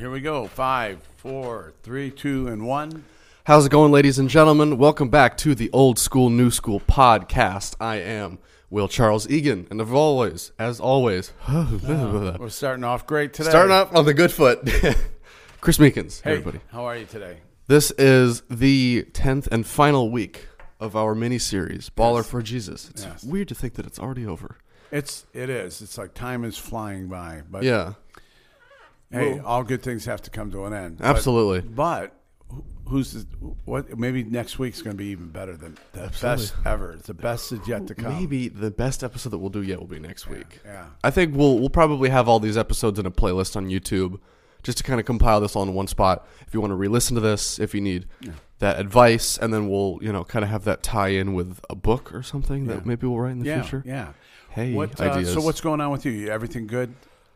Here we go. Five, four, three, two, and one. How's it going, ladies and gentlemen? Welcome back to the Old School New School podcast. I am Will Charles Egan, and as always, as always, uh, We're starting off great today. starting off on the good foot. Chris Meekins, Hey, everybody. how are you today? This is the tenth and final week of our mini series, Baller for Jesus. It's Yes. weird to think that it's already over. It's it is. It's like time is flying by. But Yeah, hey, Well- all good things have to come to an end. Absolutely. But, who- who's the, what? Maybe next week's going to be even better than the best ever. The best is yet to come. Maybe the best episode that we'll do yet will be next week. Yeah. I think we'll we'll probably have all these episodes in a playlist on YouTube, just to kind of compile this all in one spot. If you want to re-listen to this, if you need that advice, and then we'll you know kind of have that tie in with a book or something Yeah. that maybe we'll write in the Yeah. future. Yeah. Hey, What? Uh, ideas. so what's going on with you? Everything good?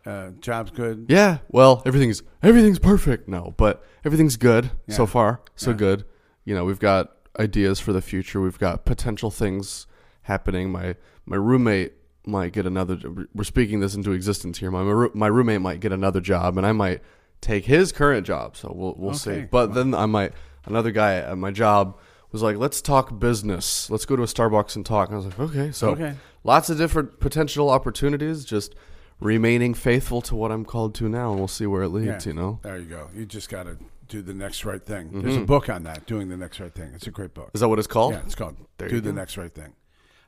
Uh, job's good. Yeah, well, everything's everything's perfect. No, but everything's good Yeah. so far. So Yeah. good. You know, we've got ideas for the future. We've got potential things happening. My my roommate might get another. We're speaking this into existence here. My my, roommate might get another job, and I might take his current job. So we'll we'll see. Okay. But then I might another guy at my job was like, "Let's talk business. Let's go to a Starbucks and talk." And I was like, "Okay." So Okay. lots of different potential opportunities. Just remaining faithful to what I'm called to now, and we'll see where it leads. Yeah. You know, There you go. You just got to do the next right thing. There's Mm-hmm. a book on that, doing the next right thing. It's a great book. is that what it's called? Yeah, it's called There "Do the go. Next Right Thing."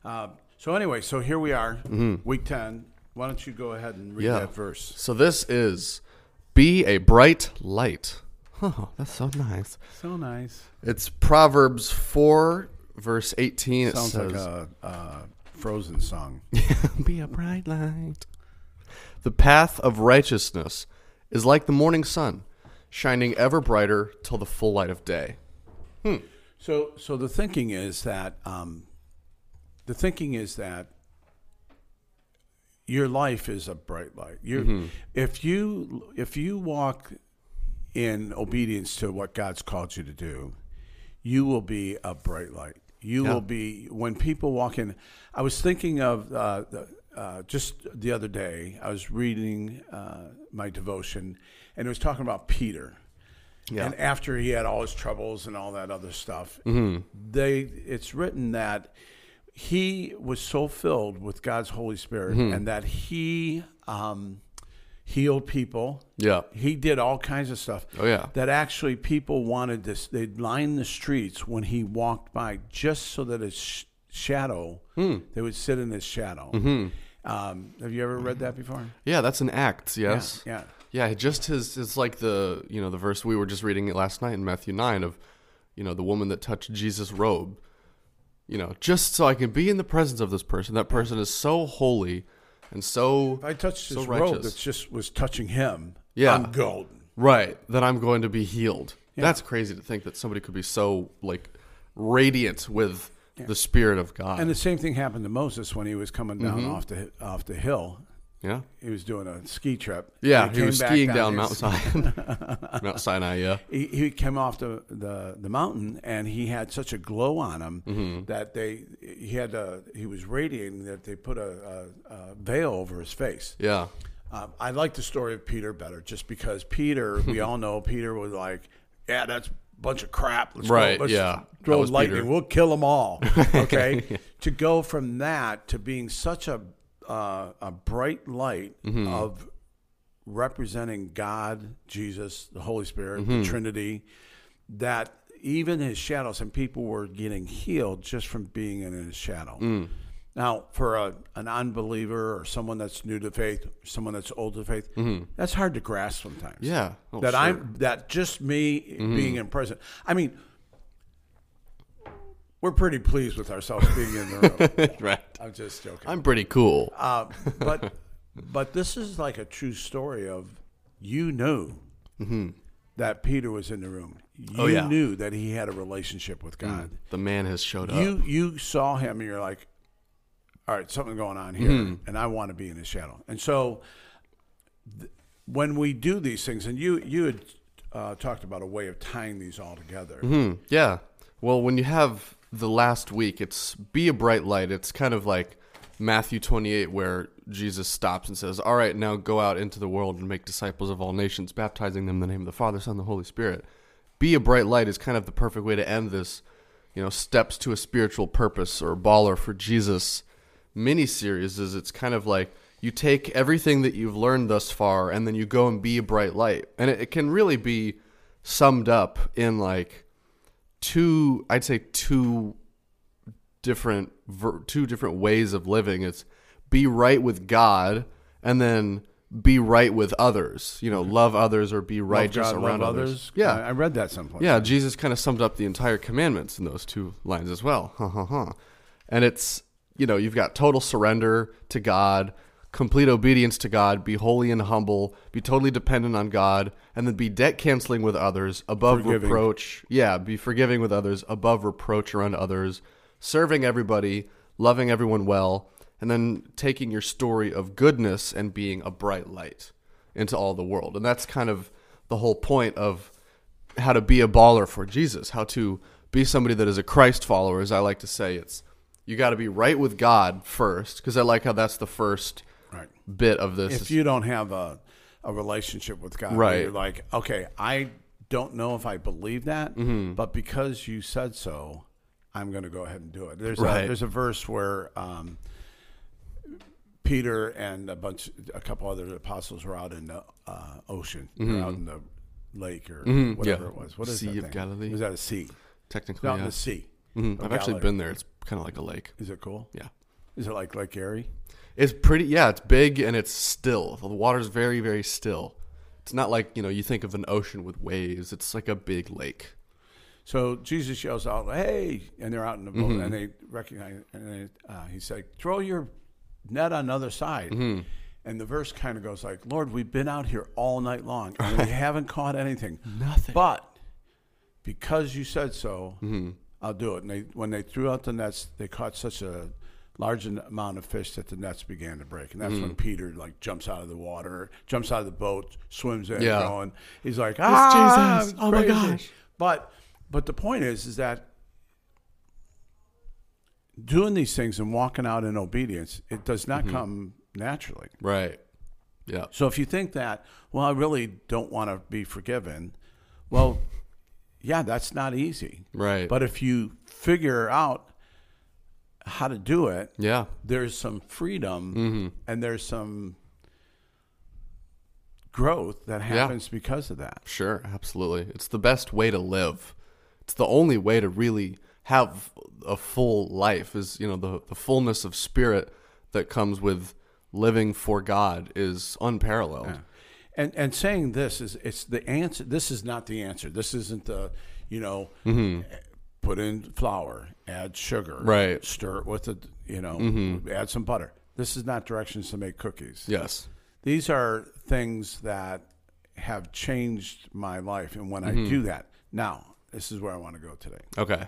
Uh, so anyway, so here we are, Mm-hmm. week ten. Why don't you go ahead and read Yeah. that verse? So this is be a bright light. Oh, that's so nice. So nice. It's Proverbs four, verse eighteen. It Sounds says, like a, a Frozen song. "Be a bright light." The path of righteousness is like the morning sun, shining ever brighter till the full light of day. So, so the thinking is that um, the thinking is that your life is a bright light. You, Mm-hmm. if you if you walk in obedience to what God's called you to do, you will be a bright light. You Yeah. will be when people walk in. I was thinking of uh, the, uh, just the other day. I was reading uh, my devotion, and it was talking about Peter. Yeah. And after he had all his troubles and all that other stuff, Mm-hmm. they it's written that he was so filled with God's Holy Spirit Mm-hmm. and that he um, healed people. Yeah. He did all kinds of stuff. Oh, yeah. That actually people wanted this. They'd line the streets when he walked by just so that his sh- shadow, Hmm. they would sit in his shadow. Mm-hmm. Um, have you ever read that before? Yeah, that's an act. Yes. Yeah. Yeah, just his it's like the you know the verse we were just reading it last night in Matthew nine of, you know, the woman that touched Jesus' robe. You know, just so I can be in the presence of this person. That person is so holy and so If I touched his So robe that just was touching him, Yeah. I'm golden. right that I'm going to be healed. That's crazy to think that somebody could be so like radiant with the spirit of God. And the same thing happened to Moses when he was coming down Mm-hmm. off the off the hill. yeah. He was doing a ski trip. Yeah, And he was skiing down, here. Mount Sinai. Mount Sinai, yeah. He, he came off the, the, the mountain and he had such a glow on him Mm-hmm. that they he had a, he was radiating that they put a, a, a veil over his face. Yeah. Um, I like the story of Peter better, just because Peter, we all know Peter was like, "Yeah, that's bunch of crap. Let's Right, go, let's yeah. throw lightning. Peter. We'll kill them all." Okay, to go from that to being such a uh, a bright light Mm-hmm. of representing God, Jesus, the Holy Spirit, Mm-hmm. the Trinity, that even his shadows and people were getting healed just from being in his shadow. Mm. Now, for a, an unbeliever or someone that's new to faith, someone that's old to faith, that's hard to grasp sometimes. Mm-hmm. Yeah. Oh, that sure. Mm-hmm. I'm that just me being in prison. I mean, we're pretty pleased with ourselves being in the room. right. I'm just joking. I'm pretty cool. Uh, but but this is like a true story of you knew that Peter was in the room. You Mm-hmm. Oh, yeah. Mm. knew that he had a relationship with God. the man has showed up. You you saw him and you're like, all right, something going on here, Mm-hmm. and I want to be in his shadow. And so th- when we do these things, and you you had uh, talked about a way of tying these all together. Hmm, yeah. Well, when you have the last week, it's be a bright light. It's kind of like Matthew 28, where Jesus stops and says, All right, now go out into the world and make disciples of all nations, baptizing them in the name of the Father, Son, and the Holy Spirit. Be a bright light is kind of the perfect way to end this, you know, steps to a spiritual purpose or baller for Jesus mini series. Is it's kind of like you take everything that you've learned thus far and then you go and be a bright light. And it, it can really be summed up in like two, I'd say two different two different ways of living. It's be right with God and then be right with others. You know, love others or be righteous God, around love others. Yeah, Yeah. I read that someplace. Yeah, Jesus kind of summed up the entire commandments in those two lines as well. Ha ha ha. And it's, you know, you've got total surrender to God, complete obedience to God, be holy and humble, be totally dependent on God, and then be debt canceling with others, above Forgiving. reproach. Yeah, be forgiving with others, above reproach around others, serving everybody, loving everyone well, and then taking your story of goodness and being a bright light into all the world. And that's kind of the whole point of how to be a baller for Jesus, how to be somebody that is a Christ follower, as I like to say. It's you got to be right with God first, because I like how that's the first Right. bit of this. If you don't have a, a relationship with God, Right. You're like, okay, I don't know if I believe that, Mm-hmm. but because you said so, I'm going to go ahead and do it. There's Right. a, there's a verse where um, Peter and a bunch, a couple other apostles were out in the uh, ocean, They're out in the lake or whatever Mm-hmm. yeah. it was. What is Sea that of thing? Galilee? Was that a sea? technically, Out in the sea. Mhm. I've actually been there. It's kind of like a lake. Is it cool? Yeah. Is it like Lake Erie? It's pretty, yeah, it's big and it's still. The water's very, very still. It's not like, you know, you think of an ocean with waves. It's like a big lake. So Jesus yells out, "Hey!" and they're out in the boat, Mm-hmm. and they recognize. And they, uh, he's like, "Throw your net on the other side." Mm-hmm. And the verse kind of goes like, "Lord, we've been out here all night long, and we haven't caught anything. Nothing. But because you said so, Mm-hmm. I'll do it." And they, when they threw out the nets, they caught such a large amount of fish that the nets began to break, and that's when Mm-hmm. Peter like jumps out of the water, jumps out of the boat, swims in, Yeah. going. He's like, "Ah, Jesus. Oh my gosh. But but the point is, is that doing these things and walking out in obedience, it does not come naturally. Right. Yeah. So if you think that, well, I really don't want to be forgiven, well, yeah, that's not easy. Right. But if you figure out how to do it, yeah. there's some freedom Mm-hmm. and there's some growth that happens because of that. Sure, absolutely. It's the best way to live. It's the only way to really have a full life is, you know, the the fullness of spirit that comes with living for God is unparalleled. And and saying this is it's the answer. This is not the answer. This isn't the you know put in flour, add sugar, Mm-hmm. Right. Mm-hmm. Stir it with a you know add some butter. This is not directions to make cookies. Yes. These are things that have changed my life, and when Mm-hmm. I do that, now this is where I want to go today. Okay.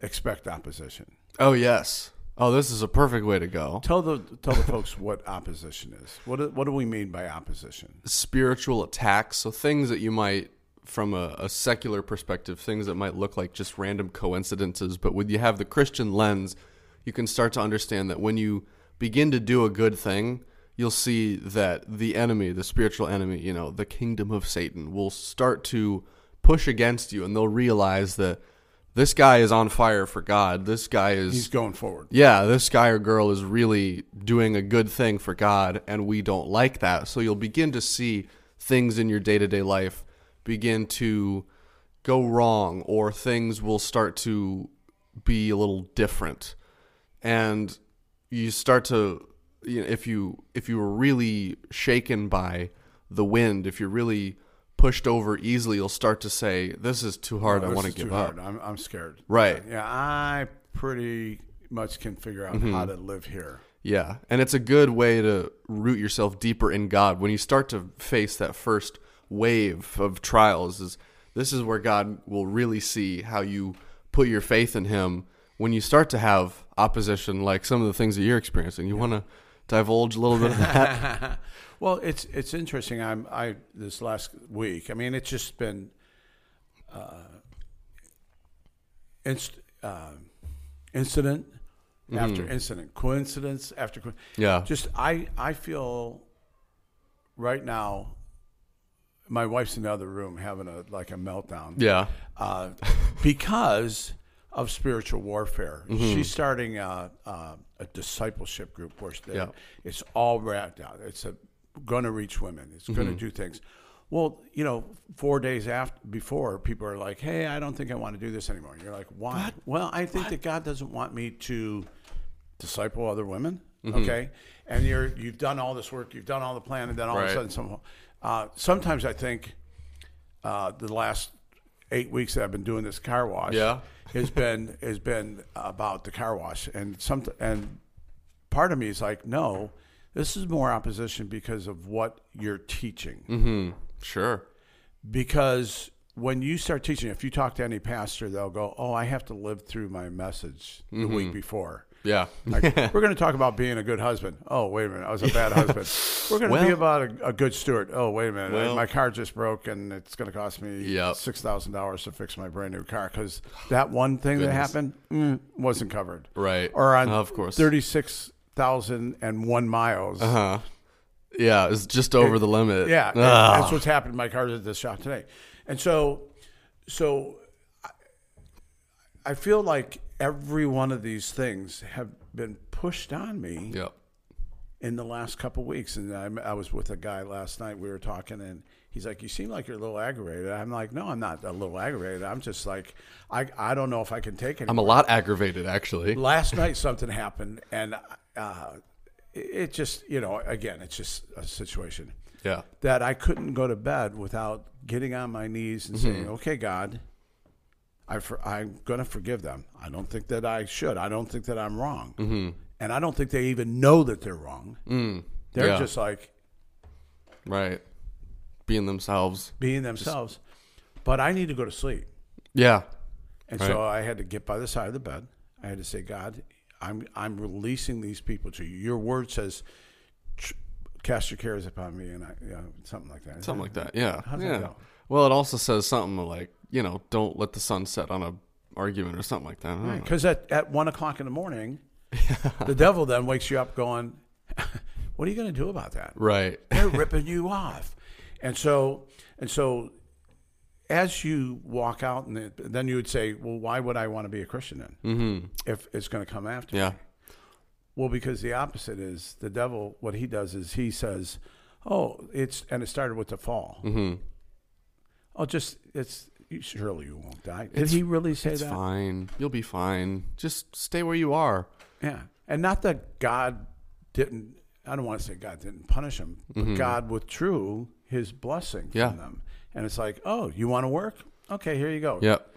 Expect opposition. Oh, yes. Oh, this is a perfect way to go. Tell the tell the folks what opposition is. What do, what do we mean by opposition? spiritual attacks. So things that you might, from a, a secular perspective, things that might look like just random coincidences. But when you have the Christian lens, you can start to understand that when you begin to do a good thing, you'll see that the enemy, the spiritual enemy, you know, the kingdom of Satan, will start to push against you, and they'll realize that this guy is on fire for God. This guy is He's going forward. yeah, this guy or girl is really doing a good thing for God, and we don't like that. So you'll begin to see things in your day to day life begin to go wrong, or things will start to be a little different. And you start to, you know, if you if you were really shaken by the wind, if you're really pushed over easily, you'll start to say, "This is too hard. I want to give up." I'm, I'm scared. Right. Yeah, I pretty much can figure out how mm-hmm. to live here. Yeah, and it's a good way to root yourself deeper in God when you start to face that first wave of trials. Is this is where God will really see how you put your faith in Him when you start to have opposition, like some of the things that you're experiencing. You want to divulge a little bit of that? Well, it's it's interesting. I'm I this last week. I mean, it's just been uh, inst, uh, incident after incident, coincidence after co- Yeah. just I I feel right now. My wife's in the other room having a like a meltdown Yeah. uh, because of spiritual warfare. Mm-hmm. She's starting a, a, a discipleship group where Yeah. it's all wrapped out. It's going to reach women. It's going Mm-hmm. to do things. Well, you know, four days after before, people are like, "Hey, I don't think I want to do this anymore." You're like, "Why?" Well, I think that God doesn't want me to disciple other women. Mm-hmm. Okay, and you're you've done all this work, you've done all the plan, and then all of a sudden, some, uh, sometimes I think uh, the last eight weeks that I've been doing this car wash Yeah. has been has been about the car wash, and some and part of me is like, no, this is more opposition because of what you're teaching. Mm-hmm. Sure. Because when you start teaching, if you talk to any pastor, they'll go, "Oh, I have to live through my message the Mm-hmm. week before." Yeah. Like, we're going to talk about being a good husband. Oh, wait a minute. I was a bad husband. We're going to be about a, a good steward. Oh, wait a minute. Well- my car just broke and it's going to cost me Yep. $6,000 to fix my brand new car because that one thing that happened mm, wasn't covered. Right. Or on Of course. 36,001 miles. Uh huh. Yeah, it's just over the limit. Yeah, Ah. that's what's happened. My car's at the shop today, and so, so I, I feel like every one of these things have been pushed on me Yep. in the last couple weeks. And I, I was with a guy last night. We were talking, and he's like, "You seem like you're a little aggravated." I'm like, "No, I'm not a little aggravated. I'm just like, I, I don't know if I can take it." I'm a lot aggravated, actually. last night something happened, and uh, it it just, you know, again, it's just a situation Yeah. that I couldn't go to bed without getting on my knees and saying, "Okay, God, I for, I'm going to forgive them. I don't think that I should. I don't think that I'm wrong, mm-hmm. and I don't think they even know that they're wrong. Mm. They're Yeah. just like Right. Being themselves. being themselves. But I need to go to sleep, Yeah. and so I had to get by the side of the bed. I had to say, God, I'm I'm releasing these people to you. Your word says." Cast your cares upon me, and I, you know, something like that. Something like that. Yeah. Yeah. Well, it also says something like, you know, don't let the sun set on a argument or something like that. Because at, at one o'clock in the morning, the devil then wakes you up going, What are you going to do about that? Right. They're ripping you off. And so, and so as you walk out, and it, then you would say, Well, why would I want to be a Christian then Mm-hmm. if it's going to come after Yeah. me? Well, because the opposite is the devil, what he does is he says, Oh, it's, and it started with the fall. Mm-hmm. Oh, just, it's, surely you won't die. Did It's- he really say It's that? fine. You'll be fine. Just stay where you are. Yeah. And not that God didn't, I don't want to say God didn't punish him, but God withdrew his blessing from them. And it's like, oh, you want to work? Okay, here you go. Yep.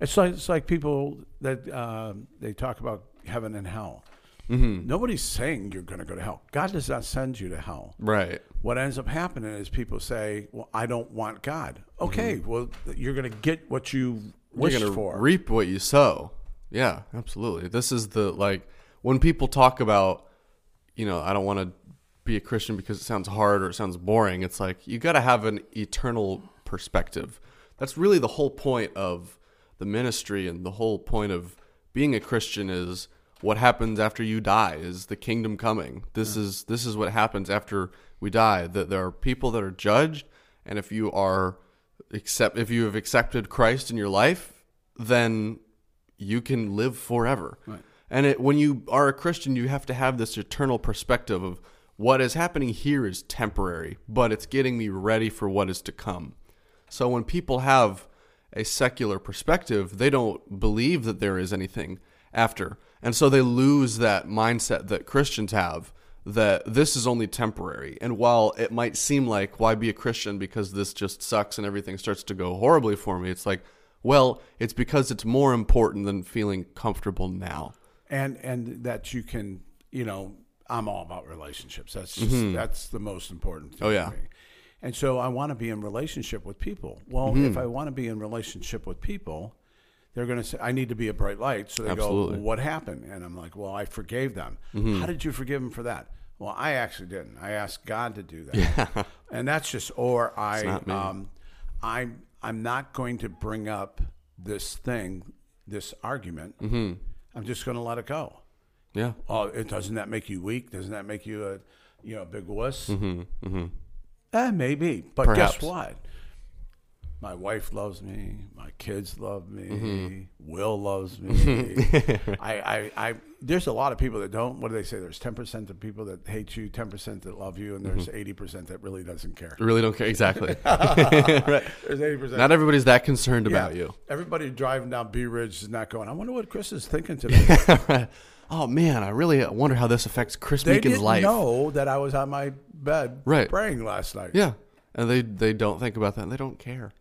It's like it's like people that um, they talk about heaven and hell. Mm-hmm. Nobody's saying you're going to go to hell. God does not send you to hell. Right. What ends up happening is people say, "Well, I don't want God." Okay, well, you're going to get what you wished You're for. reap what you sow. Yeah, absolutely. This is the like when people talk about, you know, I don't want to be a Christian because it sounds hard or it sounds boring. It's like you got to have an eternal perspective. That's really the whole point of the ministry and the whole point of being a Christian is what happens after you die is the kingdom coming. This is this is what happens after we die. That there are people that are judged and if you are accept if you have accepted Christ in your life, then you can live forever. Right. And it, when you are a Christian, you have to have this eternal perspective of what is happening here is temporary, but it's getting me ready for what is to come. So when people have a secular perspective, they don't believe that there is anything after. And so they lose that mindset that Christians have that this is only temporary. And while it might seem like, why be a Christian because this just sucks and everything starts to go horribly for me, it's like, well, it's because it's more important than feeling comfortable now. and and that you can you know i'm all about relationships that's just that's the most important thing Oh, yeah. me. and so i want to be in relationship with people well Mm-hmm. if i want to be in relationship with people they're going to say i need to be a bright light so they Absolutely. go what happened and i'm like well i forgave them Mm-hmm. how did you forgive them for that well i actually didn't i asked god to do that Yeah. and that's just or I, um, I'm, i'm not going to bring up this thing this argument Mm-hmm. I'm just going to let it go. Yeah. Oh, it doesn't that make you weak? Doesn't that make you a you know a big wuss? Mm-hmm. Mm-hmm. Eh, maybe. But Perhaps. guess what? My wife loves me. My kids love me. Mm-hmm. Will loves me. I, I, I, there's a lot of people that don't. What do they say? There's 10% of people that hate you, 10% that love you, and there's Mm-hmm. 80% that really doesn't care. Really don't care exactly. right. There's 80%. Not everybody's that concerned Yeah. about you. Everybody driving down B Ridge is not going. I wonder what Chris is thinking today. oh man, I really wonder how this affects Chris they Meekin's didn't life. know that I was on my bed Right. praying last night. Yeah, and they they don't think about that. and They don't care,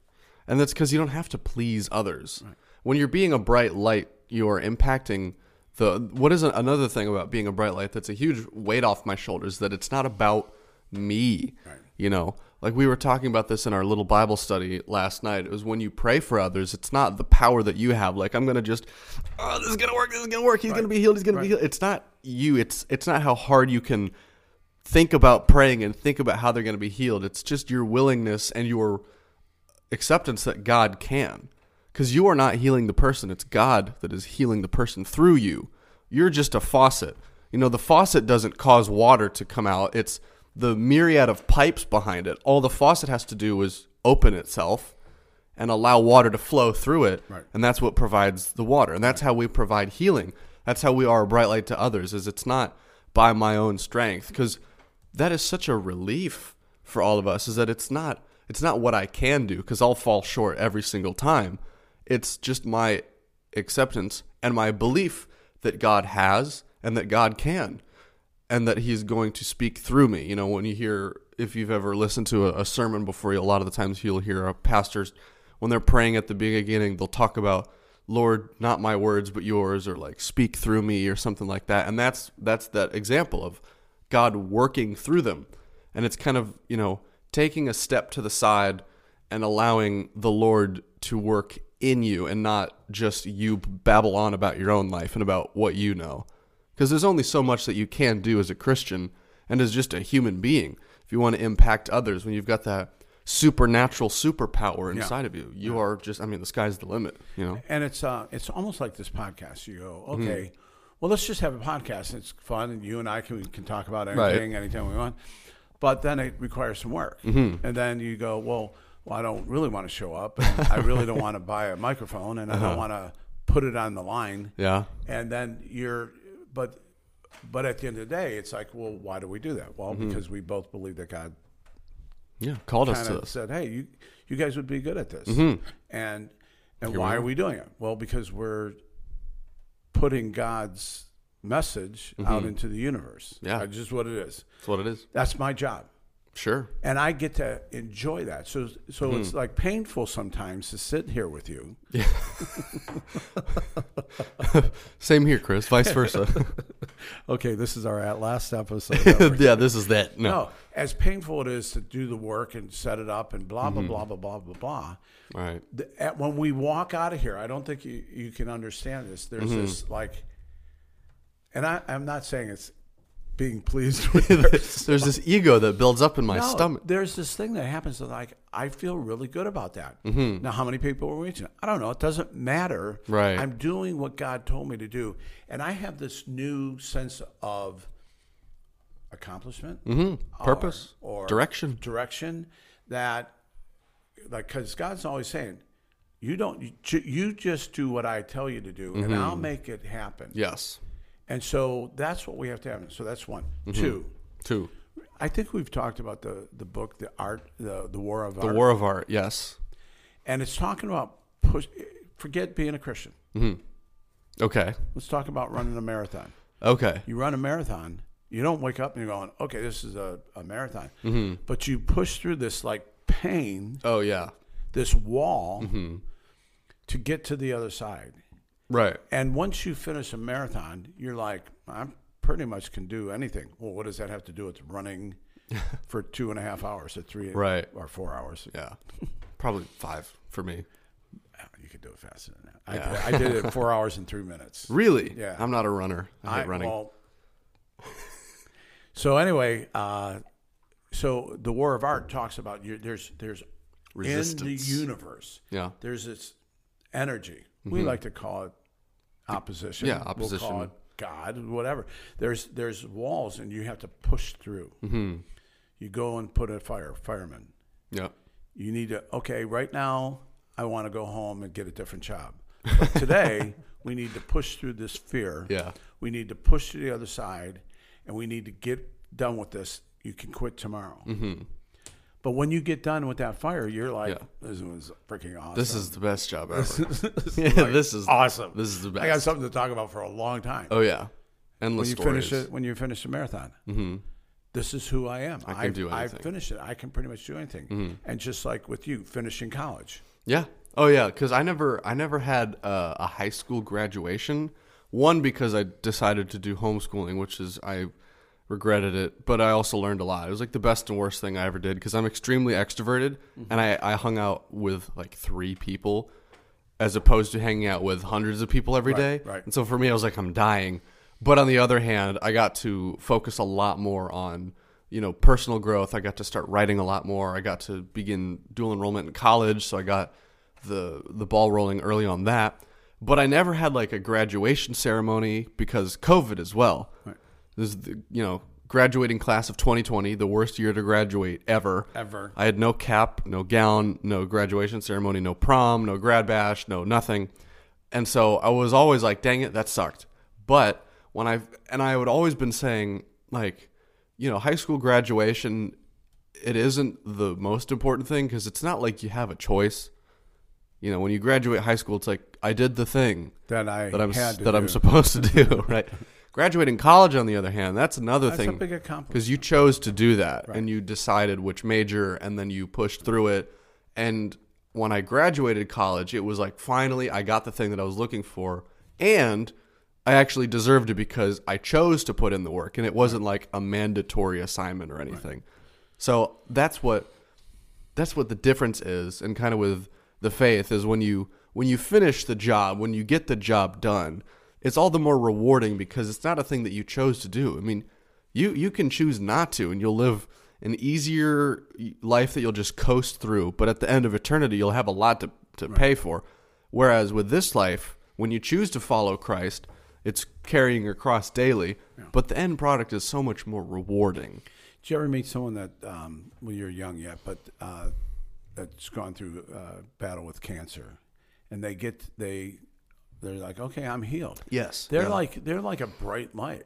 and that's because you don't have to please others. When you're being a bright light, you are impacting the. What is another thing about being a bright light that's a huge weight off my shoulders? That it's not about me. Right. You know, like we were talking about this in our little Bible study last night. It was when you pray for others, it's not the power that you have. Like I'm gonna just, oh, this is gonna work. This is gonna work. He's gonna be healed. He's gonna be healed. It's not you. It's it's not how hard you can think about praying and think about how they're going to be healed. It's just your willingness and your acceptance that God can. Because you are not healing the person, it's God that is healing the person through you. You're just a faucet. You know, the faucet doesn't cause water to come out, it's the myriad of pipes behind it. All the faucet has to do is open itself and allow water to flow through it. Right. And that's what provides the water. And that's how we provide healing. That's how we are a bright light to others is it's not by my own strength because that is such a relief for all of us is that it's not it's not what I can do because I'll fall short every single time. It's just my acceptance and my belief that God has and that God can and that he's going to speak through me. You know, when you hear, if you've ever listened to a, a sermon before, a lot of the times you'll hear a pastors, when they're praying at the beginning, they'll talk about, Lord, not my words, but yours, or like, speak through me, or something like that. And that's, that's that example of God working through them. And it's kind of, you know, taking a step to the side and allowing the Lord to work in you and not just you babble on about your own life and about what you know because there's only so much that you can do as a Christian and as just a human being. If you want to impact others, when you've got that supernatural superpower inside of you, you are just. I mean, the sky's the limit. You know. And it's uh, it's almost like this podcast. You go, Mm-hmm. okay, well, let's just have a podcast. It's fun, and you and I can, we can talk about Right. anything, anytime we want. But then it requires some work, Mm-hmm. and then you go, well, well, I don't really want to show up, and I really don't want to buy a microphone, and I Uh-huh. don't want to put it on the line, Yeah. and then you're, but, but at the end of the day, it's like, well, why do we do that? Well, because we both believe that God Yeah. Called us to this. said, "Hey, you you guys would be good at this." Mm-hmm. And and why are we doing it? Well, because we're putting God's message out into the universe. Mm-hmm. Yeah. That's just what it is. That's what it is. That's my job. Sure. And I get to enjoy that. So so it's Mm-hmm. like painful sometimes to sit here with you. Yeah. Same here, Chris. Vice versa. Okay, this is our at last episode. yeah. This is that. No. no, as painful it is to do the work and set it up and blah blah Mm-hmm. blah blah blah blah blah. All right. the, at, when we walk out of here, I don't think you, you can understand this. There's Mm-hmm. this like, and I, I'm not saying it's being pleased with. There's this ego that builds up in my No, stomach. There's this thing that happens that like I feel really good about that. Mm-hmm. Now, how many people are reaching? I don't know. It doesn't matter. Right. I'm doing what God told me to do, and I have this new sense of accomplishment, Mm-hmm. Purpose. or Direction. direction that like because god's always saying you don't you, you just do what i tell you to do and Mm-hmm. i'll make it happen Yes. And so that's what we have to have so that's one Mm-hmm. two Two. i think we've talked about the the book the art the, the war of The art war of art. Yes. and it's talking about push forget being a christian Okay. let's talk about running a marathon Okay. you run a marathon you don't wake up and you're going okay this is a, a marathon Mm-hmm. but you push through this like pain Oh yeah. this wall Mm-hmm. to get to the other side. Right. And once you finish a marathon, you're like, I pretty much can do anything. Well, what does that have to do with running for two and a half hours or three Right. or four hours? Yeah. Probably five for me. You could do it faster than that. I, did, I did it four hours and three minutes. Really? Yeah. I'm not a runner. I hate running. well, so anyway, uh, so the War of Art talks about you, there's there's in the Resistance. universe. yeah. there's this energy. We like to call it opposition. Mm-hmm. Yeah, We'll opposition. call it God, whatever. There's there's walls, and you have to push through. Mm-hmm. You go and put a fire fireman. Yeah. You need to okay. Right now, I want to go home and get a different job. But today, we need to push through this fear. Yeah. We need to push to the other side, and we need to get done with this. You can quit tomorrow. Mm-hmm. But when you get done with that fire, you're like, Yeah. "This was freaking awesome." This is the best job ever. This is yeah, like this is awesome. This is the best. I got something to talk about for a long time. oh yeah, endless when you stories. finish it, when you finish the marathon, hmm this is who I am. I can I've- do I've anything. Mm-hmm. finished it. I can pretty much do anything. And just like with you, finishing college. Yeah. Oh yeah, because I never, I never had uh, a high school graduation. One because I decided to do homeschooling, which is I regretted it, but I also learned a lot. It was like the best and worst thing I ever did because I'm extremely extroverted, Mm-hmm. and I, I hung out with like three people as opposed to hanging out with hundreds of people every day. Right, right. And so for me, I was like, I'm dying. But on the other hand, I got to focus a lot more on, you know, personal growth. I got to start writing a lot more. I got to begin dual enrollment in college, so I got the the ball rolling early on that. But I never had like a graduation ceremony because COVID as well. Right. This is the, you know, graduating class of 2020, the worst year to graduate ever. Ever. I had no cap, no gown, no graduation ceremony, no prom, no grad bash, no nothing. And so I was always like, dang it, that sucked. But when I've, and I would always been saying, like, you know, high school graduation, it isn't the most important thing because it's not like you have a choice. You know, when you graduate high school, it's like, I did the thing That I that I'm, had to that I'm supposed to do, right? Graduating college, on the other hand, that's another That's a thing big accomplishment. because you chose to do that Right. and you decided which major and then you pushed through it and when i graduated college it was like finally i got the thing that i was looking for and i actually deserved it because i chose to put in the work and it wasn't like a mandatory assignment or anything so that's what that's what the difference is and kind of with the faith is when you when you finish the job when you get the job done it's all the more rewarding because it's not a thing that you chose to do. I mean you you can choose not to and you'll live an easier life that you'll just coast through but at the end of eternity you'll have a lot to, to pay for. Whereas with this life when you choose to follow christ it's carrying your cross daily but the end product is so much more rewarding. Did you ever meet someone that, um, well, you're young yet, but uh, that's gone through uh, battle with cancer, and they get they they're like, okay, I'm healed. yes They're like they're like a bright light.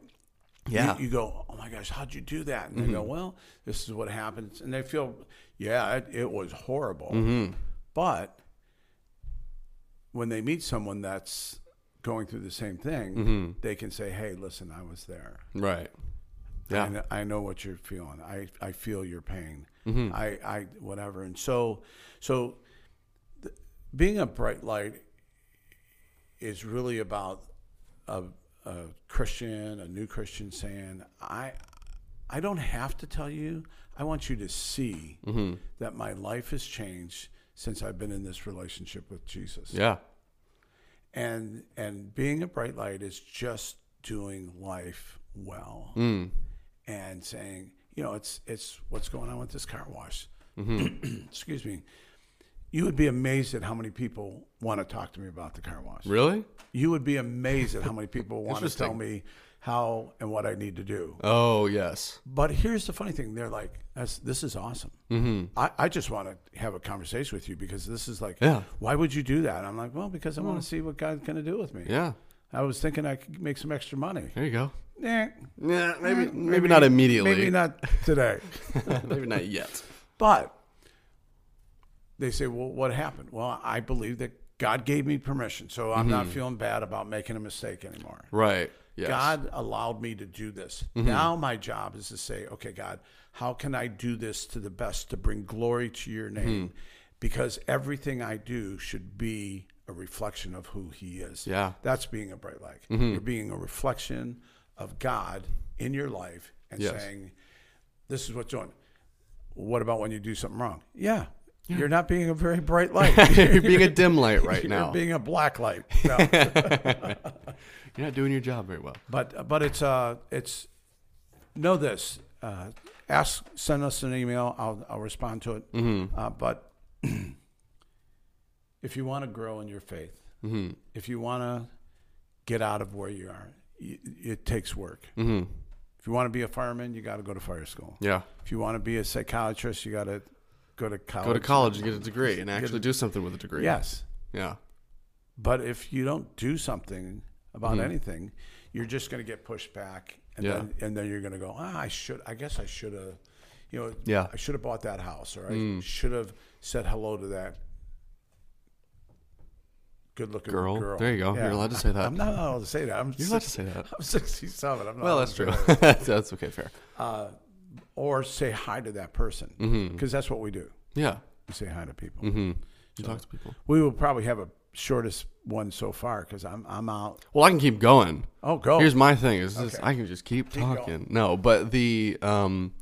Yeah. You, go, oh my gosh, how'd you do that? And they go, mm-hmm. well, this is what happens, and they feel, yeah, it, it was horrible, mm-hmm. but when they meet someone that's going through the same thing, mm-hmm. they can say, hey, listen, I was there. right yeah I know what you're feeling. I, I feel your pain. Mm-hmm. I, I whatever. And so so th- being a bright light is really about a, a Christian, a new Christian saying, I I don't have to tell you. I want you to see Mm-hmm. that my life has changed since I've been in this relationship with Jesus yeah and and being a bright light is just doing life well Mm. and saying you know it's it's what's going on with this car wash Mm-hmm. excuse me you would be amazed at how many people want to talk to me about the car wash. Really? You would be amazed at how many people want to tell me how and what i need to do. Oh yes. But here's the funny thing they're like That's, this is awesome. Mm-hmm. I, I just want to have a conversation with you because this is like Yeah. why would you do that? I'm like well because i want to see what god's going to do with me. Yeah. I was thinking I could make some extra money. there you go. Eh, yeah maybe eh, maybe, not immediately. Maybe not today. maybe not yet. But they say, well, what happened? Well, I believe that God gave me permission. So I'm not mm-hmm. feeling bad about making a mistake anymore. right yes God allowed me to do this. Mm-hmm. Now my job is to say, okay, God, how can I do this to the best to bring glory to your hmm. name? Because everything I do should be a reflection of who He is. Yeah. That's being a bright light. Mm-hmm. You're being a reflection of God in your life and Yes. saying, this is what's doing. What about when you do something wrong? Yeah. You're not being a very bright light. you're being a dim light right You're now being a black light. No. you're not doing your job very well But but it's uh it's know this. Uh, ask send us an email. I'll I'll respond to it. Mm-hmm. Uh, but if you want to grow in your faith, Mm-hmm. if you want to get out of where you are, y- it takes work. hmm If you want to be a fireman, you got to go to fire school. Yeah. If you want to be a psychiatrist, you got to go to college. Go to college and get a degree and actually do something with a degree. Yes, Yeah. but if you don't do something about Mhm. anything, you're just going to get pushed back, and Yeah. then and then you're going to go, ah, I should. I guess I should have. You know, Yeah. I should have bought that house, or I Mm. should have said hello to that good-looking Girl. girl. There you go. You're allowed to say that. I'm not allowed to say that. I'm You're allowed to say that. I'm 67. I'm not Well, that's true. that. that's okay. Fair. uh, or say hi to that person because that's what we do. Yeah. We say hi to people. hmm You So- talk to people. We will probably have a shortest one so far because I'm I'm out. Well, I can keep going. Oh, go. Here's my thing: is this, Okay. I can just keep, Keep talking. going. No, but the um,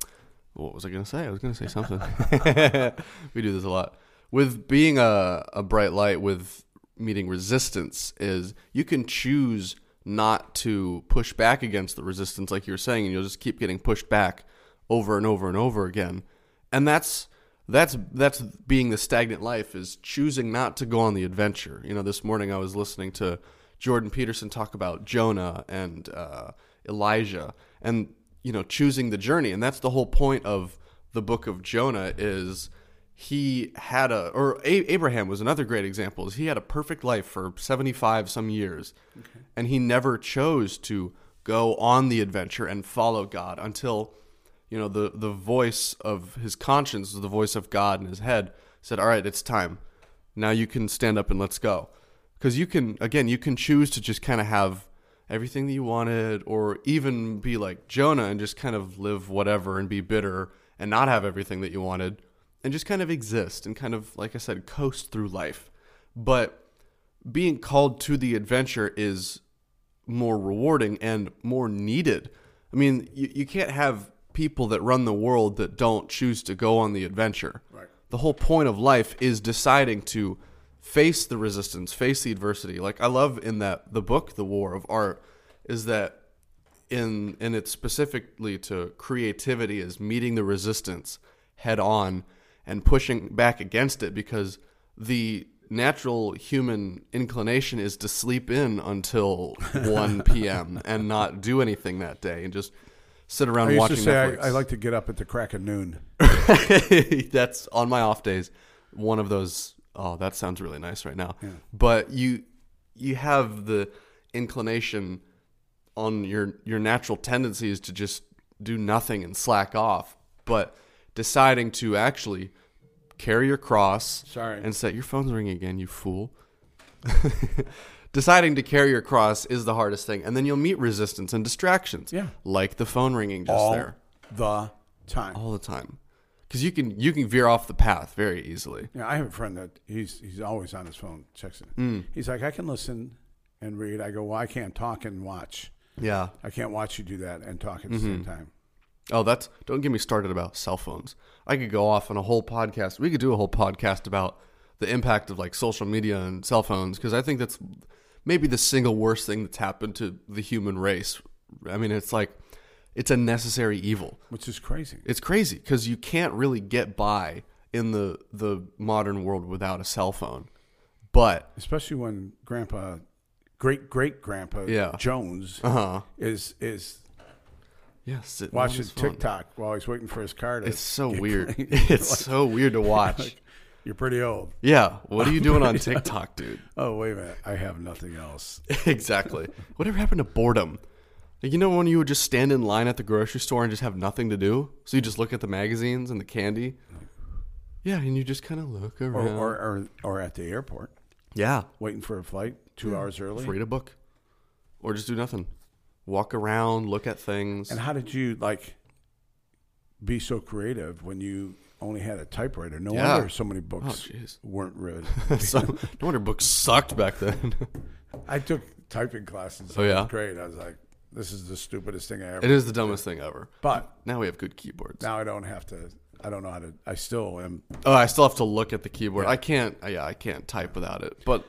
what was I gonna say? I was gonna say something. we do this a lot with being a a bright light with meeting resistance. Is you can choose not to push back against the resistance, like you were saying, and you'll just keep getting pushed back over and over and over again, and that's. That's that's being the stagnant life is choosing not to go on the adventure. You know, this morning I was listening to Jordan Peterson talk about Jonah and uh, Elijah, and you know, choosing the journey, and that's the whole point of the book of Jonah. Is he had a or a- Abraham was another great example. Is he had a perfect life for seventy five some years, and he never chose to go on the adventure and follow God until you know the the voice of his conscience, the voice of God in his head said, "All right, it's time. Now you can stand up and let's go." Because you can again, you can choose to just kind of have everything that you wanted, or even be like Jonah and just kind of live whatever and be bitter and not have everything that you wanted, and just kind of exist and kind of like I said, coast through life. But being called to the adventure is more rewarding and more needed. I mean, you, you can't have people that run the world that don't choose to go on the adventure. Right. The whole point of life is deciding to face the resistance, face the adversity. Like I love in that the book The War of Art is that in and it's specifically to creativity is meeting the resistance head on and pushing back against it because the natural human inclination is to sleep in until 1 p.m. and not do anything that day and just sit around I used watching to say Netflix. I, I like to get up at the crack of noon. That's on my off days. One of those. Oh, that sounds really nice right now. Yeah. But you you have the inclination on your your natural tendencies to just do nothing and slack off, but deciding to actually carry your cross Sorry. and say your phone's ringing again, you fool. deciding to carry your cross is the hardest thing, and then you'll meet resistance and distractions. Yeah. like the phone ringing just all there the time. all the time because you can you can veer off the path very easily Yeah, I have a friend that he's he's always on his phone, checks it. Mm. He's like, I can listen and read. I go, well, I can't talk and watch. yeah I can't watch you do that and talk at the Mm-hmm. same time. oh that's don't get me started about cell phones i could go off on a whole podcast we could do a whole podcast about the impact of like social media and cell phones because i think that's maybe the single worst thing that's happened to the human race i mean it's like it's a necessary evil Which is crazy. it's crazy because you can't really get by in the the modern world without a cell phone but Especially when grandpa great great grandpa Yeah. Jones uh-huh is is yeah watching. TikTok while he's waiting for his car to It's so weird. It's Like, so weird to watch. You're pretty old. Yeah. What are you doing on TikTok, dude? Oh wait a minute, I have nothing else. exactly. Whatever happened to boredom? Like, you know when you would just stand in line at the grocery store and just have nothing to do? So you just look at the magazines and the candy? Yeah, and you just kind of look Or, around. or or or at the airport yeah. waiting for a flight two hours early. Read a book. Or just do nothing. Walk around, look at things. And how did you like be so creative when you only had a typewriter? No Yeah. wonder so many oh, books jeez. weren't read. so, no wonder books sucked back then. I took typing classes. Oh, yeah? great. I was like, this is the stupidest thing I ever. it is the dumbest thing ever. But Now we have good keyboards. now I don't have to. I don't know how to. I still am. Oh, I still have to look at the keyboard. I can't. Uh, yeah, I can't type without it. But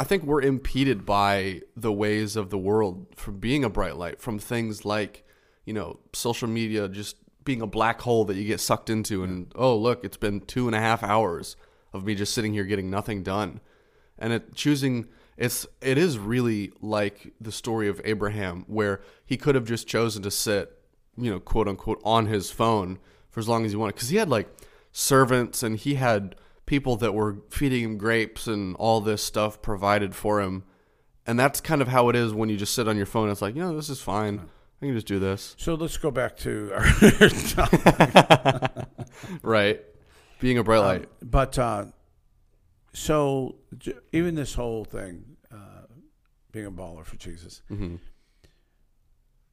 I think we're impeded by the ways of the world from being a bright light, from things like, you know, social media just being a black hole that you get sucked into. And oh, look, it's been two and a half hours of me just sitting here getting nothing done, and it choosing it's it is really like the story of Abraham, where he could have just chosen to sit, you know, quote unquote, on his phone for as long as he wanted, because he had like servants and he had people that were feeding him grapes and all this stuff provided for him. And that's kind of how it is when you just sit on your phone. It's like, you know, this is fine. I can just do this. So let's go back to our right. Being a bright light. Um, but uh, so j- even this whole thing, uh, being a baller for Jesus. Mm-hmm.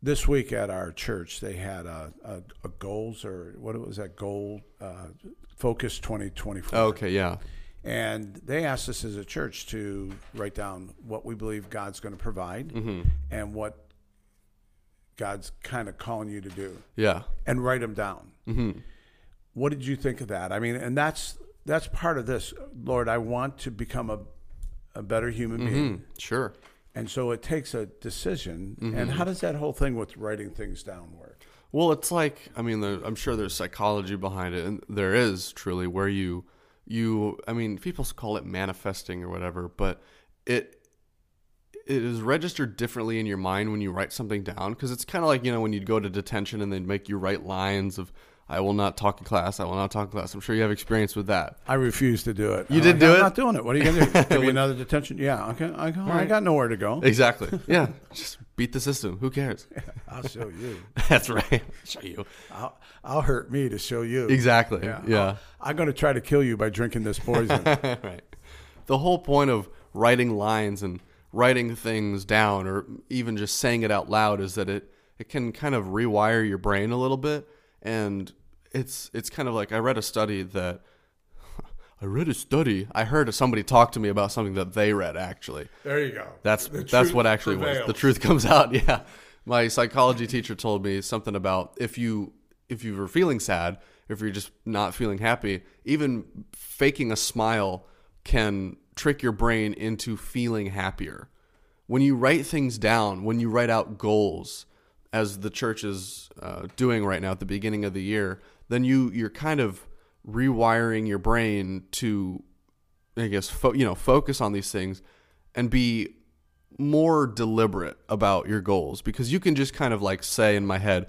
This week at our church, they had a, a, a goals or what was that goal? Uh, Focus twenty twenty four. Oh, okay, yeah. And they asked us as a church to write down what we believe God's going to provide Mm-hmm. and what God's kind of calling you to do, Yeah. and write them down. Mm-hmm. What did you think of that? I mean, and that's that's part of this. Lord, I want to become a a better human being, Mm, sure. and so it takes a decision. Mm-hmm. And how does that whole thing with writing things down work? Well, it's like I mean, there, I'm sure there's psychology behind it, and there is truly where you you I mean, people call it manifesting or whatever, but it it is registered differently in your mind when you write something down because it's kind of like you know when you'd go to detention and they'd make you write lines of I will not talk in class. I will not talk in class. I'm sure you have experience with that. I refuse to do it. You I'm did like, do I'm it? not doing it. What are you going to do? Give me another detention? Yeah. Okay. I, go, I got nowhere to go. Exactly. Yeah. Just beat the system. Who cares? I'll show you. That's right. Show you. I'll, I'll hurt me to show you. Exactly. Yeah. yeah. I'm going to try to kill you by drinking this poison. right. The whole point of writing lines and writing things down or even just saying it out loud is that it it can kind of rewire your brain a little bit and it's it's kind of like I read a study that I read a study. I heard somebody talk to me about something that they read actually. there you go. That's The that's what actually was. The truth comes out. Yeah. My psychology teacher told me something about if you if you were feeling sad, if you're just not feeling happy, even faking a smile can trick your brain into feeling happier. When you write things down, when you write out goals, as the church is uh, doing right now at the beginning of the year, then you you're kind of rewiring your brain to, I guess, fo- you know, focus on these things and be more deliberate about your goals because you can just kind of like say in my head,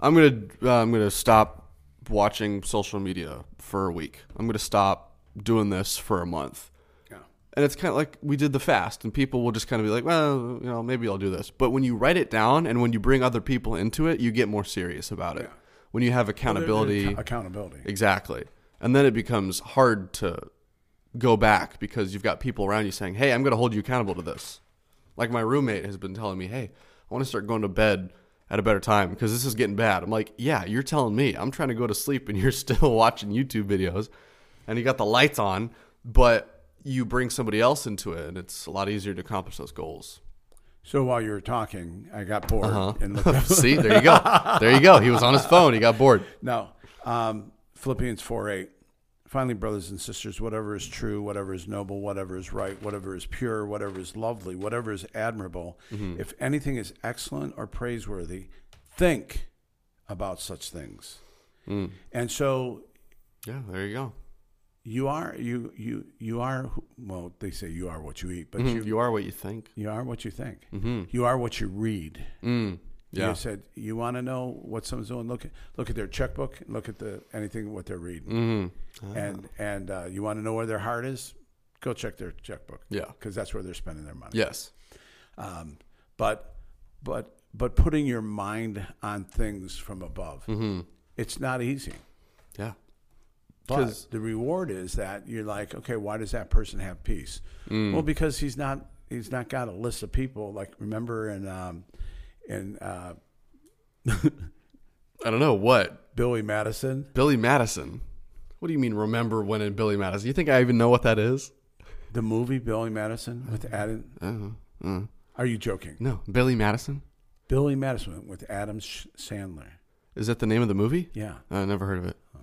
I'm gonna uh, I'm gonna stop watching social media for a week. I'm gonna stop doing this for a month. And it's kind of like we did the fast, and people will just kind of be like, well, you know, maybe I'll do this. But when you write it down and when you bring other people into it, you get more serious about it. Yeah. When you have accountability, ac- accountability. exactly. And then it becomes hard to go back because you've got people around you saying, hey, I'm going to hold you accountable to this. Like my roommate has been telling me, hey, I want to start going to bed at a better time because this is getting bad. I'm like, yeah, you're telling me. I'm trying to go to sleep and you're still watching YouTube videos and you got the lights on, but you bring somebody else into it and it's a lot easier to accomplish those goals. So while you were talking, I got bored Uh-huh. and looked up. See, there you go. There you go. He was on his phone. He got bored. No. Um, Philippians 4 8. Finally, brothers and sisters, whatever is true, whatever is noble, whatever is right, whatever is pure, whatever is lovely, whatever is admirable, Mm-hmm. if anything is excellent or praiseworthy, think about such things. Mm. And so Yeah, there you go. You are you you you are well they say you are what you eat, but Mhm. you You are what you think. you are what you think. Mm-hmm. You are what you read. Mm. Yeah. You said you want to know what someone's doing. Look at look at their checkbook. Look at the anything what they're reading. Mm-hmm. and and uh, you want to know where their heart is, go check their checkbook Yeah. because that's where they're spending their money. Yes. Um, but but but putting your mind on things from above, Mm-hmm. it's not easy. Yeah. But the reward is that you're like, okay, why does that person have peace? Mm. Well, because he's not he's not got a list of people. Like remember in um, in uh, I don't know what Billy Madison, Billy Madison. What do you mean? Remember when in Billy Madison? You think I even know what that is? the movie Billy Madison with Adam. Uh, uh, Are you joking? no, Billy Madison. Billy Madison with Adam Sandler. Is that the name of the movie? Yeah. I never heard of it. Oh.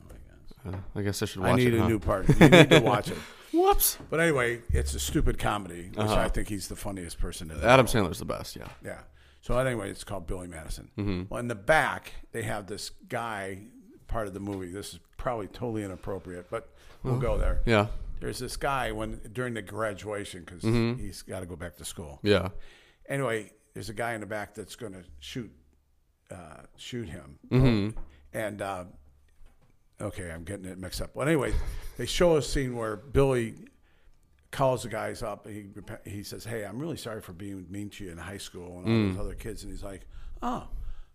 Uh, I guess I should watch it. I need it. a huh? new part. You need to watch it. Whoops. But anyway, it's a stupid comedy, which Uh-huh. I think he's the funniest person in the Adam world. Sandler's the best. Yeah. Yeah. So anyway, it's called Billy Madison. Mm-hmm. Well, in the back, they have this guy part of the movie. This is probably totally inappropriate, but we'll go there. Yeah. there's this guy when during the graduation because he's got to go back to school. Yeah. Anyway, there's a guy in the back that's going to shoot uh, shoot him, Mm-hmm. and uh, okay, I'm getting it mixed up. Well, anyway, they show a scene where Billy calls the guys up. He he says, "Hey, I'm really sorry for being mean to you in high school and all Mm. those other kids." And he's like, "Oh,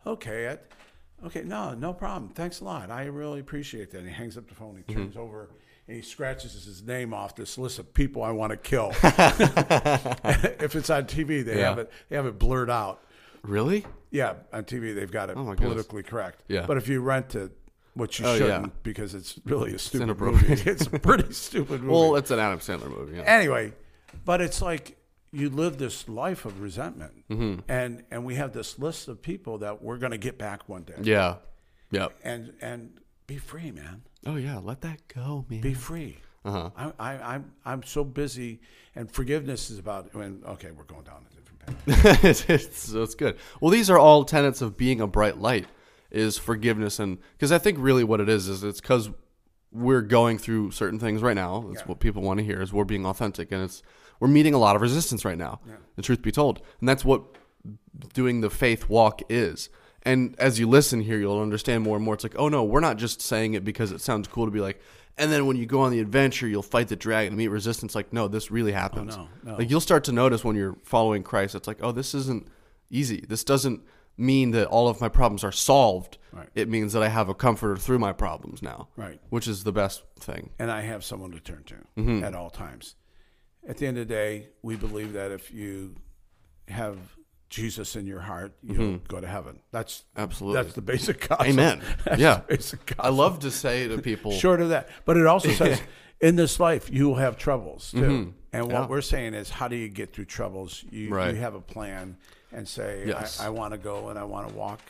okay, I- okay, no, no problem. Thanks a lot. I really appreciate that." And he hangs up the phone. He Mm-hmm. turns over. And he scratches his name off this list of people I want to kill. if it's on TV, they Yeah. have it. They have it blurred out. Really? Yeah, on TV they've got it Oh, my goodness. politically correct. Yeah. But if you rent it, which you Oh, shouldn't, because it's really a stupid inappropriate. movie. It's a pretty stupid movie. Well, it's an Adam Sandler movie. Yeah. anyway, but it's like you live this life of resentment, Mm-hmm. and and we have this list of people that we're going to get back one day, Yeah. Yep. and and be free, man. Oh yeah. Let that go, man. Be free. Uh-huh. I, I, I'm I'm so busy, and forgiveness is about. When okay, we're going down a different path. it's, it's, it's good. Well, these are all tenets of being a bright light is forgiveness and because I think really what it is is it's because we're going through certain things right now. That's Yeah. what people want to hear is we're being authentic and it's we're meeting a lot of resistance right now. The truth be told, and that's what doing the faith walk is. And as you listen here, you'll understand more and more. It's like, oh no, we're not just saying it because it sounds cool to be like. And then when you go on the adventure, you'll fight the dragon and meet resistance. Like, no, this really happens. Oh, no, no. Like you'll start to notice when you're following Christ, it's like, oh, this isn't easy. This doesn't mean that all of my problems are solved. Right. It means that I have a comforter through my problems now. Right. Which is the best thing. and I have someone to turn to Mm-hmm. at all times. At the end of the day, we believe that if you have Jesus in your heart, you'll go to heaven. That's Mm-hmm. Absolutely. That's the basic gospel. Amen. That's Yeah. basic gospel. I love to say to people, Short of that, but it also says in this life you will have troubles too. And what Mm-hmm. Yeah. we're saying is, how do you get through troubles? You, Right. you have a plan and say, Yes. I, I want to go and I want to walk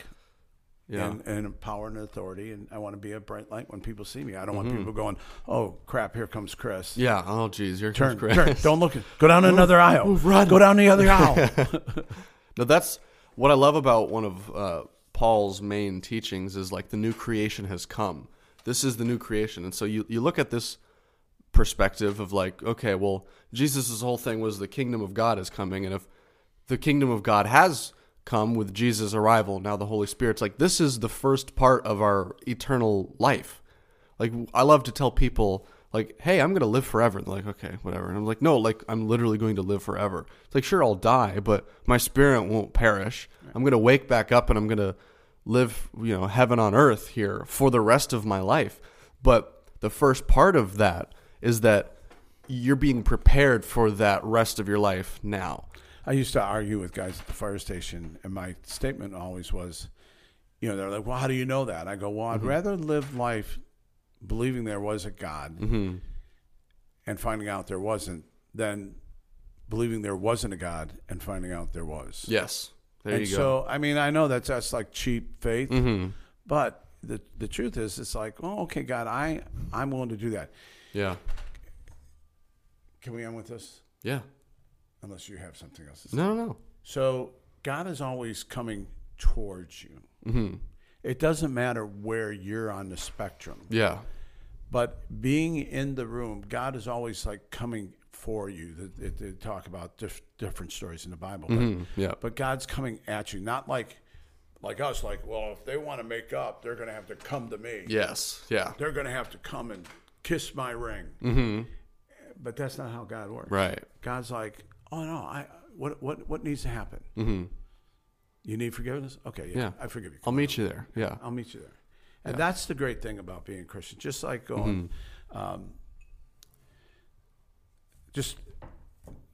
yeah, in, in power and authority, and I want to be a bright light when people see me. I don't Mm-hmm. want people going, "Oh crap, here comes Chris." yeah. Oh, geez, here Turn, comes Chris. turn. Don't look. At, go down another aisle. run. Go down the other aisle. No, that's what I love about one of uh, Paul's main teachings is like the new creation has come. This is the new creation, and so you you look at this perspective of like, okay, well, Jesus' whole thing was the kingdom of God is coming, and if the kingdom of God has come with Jesus' arrival, now the Holy Spirit's like this is the first part of our eternal life. Like I love to tell people like, "Hey, I'm going to live forever." And they're like, "Okay, whatever." And I'm like, "No, like I'm literally going to live forever." It's like, "Sure, I'll die, but my spirit won't perish. I'm going to wake back up and I'm going to live, you know, heaven on earth here for the rest of my life." But the first part of that is that you're being prepared for that rest of your life now. I used to argue with guys at the fire station, and my statement always was, you know, they're like, "Well, how do you know that?" I go, "Well, I'd rather live life believing there was a God and finding out there wasn't than believing there wasn't a God and finding out there was." Yes. There and you go. so, I mean, I know that's that's like cheap faith, Mm-hmm. but the the truth is, it's like, oh, okay, God, I I'm willing to do that. yeah. Can we end with this? Yeah. Unless you have something else to say. No, no, no. So God is always coming towards you. Mm-hmm. It doesn't matter where you're on the spectrum, Yeah. but being in the room, God is always like coming for you. They, they- talk about diff, different stories in the Bible, but, Mm, yeah. but God's coming at you, not like like us. Like, well, if they want to make up, they're going to have to come to me. Yes. Yeah. They're going to have to come and kiss my ring. Mm-hmm. But that's not how God works. Right. God's like, oh no, I what what what needs to happen? Mm-hmm. You need forgiveness? Okay, yeah, Yeah. I forgive you. I'll meet you there. Yeah. I'll meet you there. And that's the great thing about being a Christian. Just like going, um, just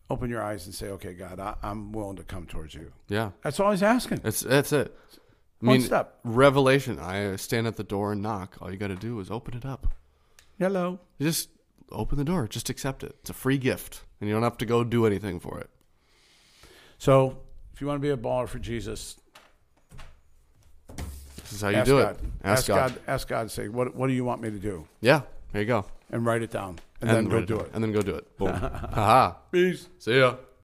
open your eyes and say, okay, God, I, I'm willing to come towards you. Yeah. That's all he's asking. That's that's it. I One mean, step. revelation. I stand at the door and knock. All you got to do is open it up. Hello. Just open the door. Just accept it. It's a free gift, and you don't have to go do anything for it. So if you want to be a baller for Jesus, This is how you do God. it. Ask, God. Ask God. Say, what What do you want me to do? Yeah. There you go. And write it down, and, then go write it do it. And then go do it. Boom. Haha. Peace. See ya.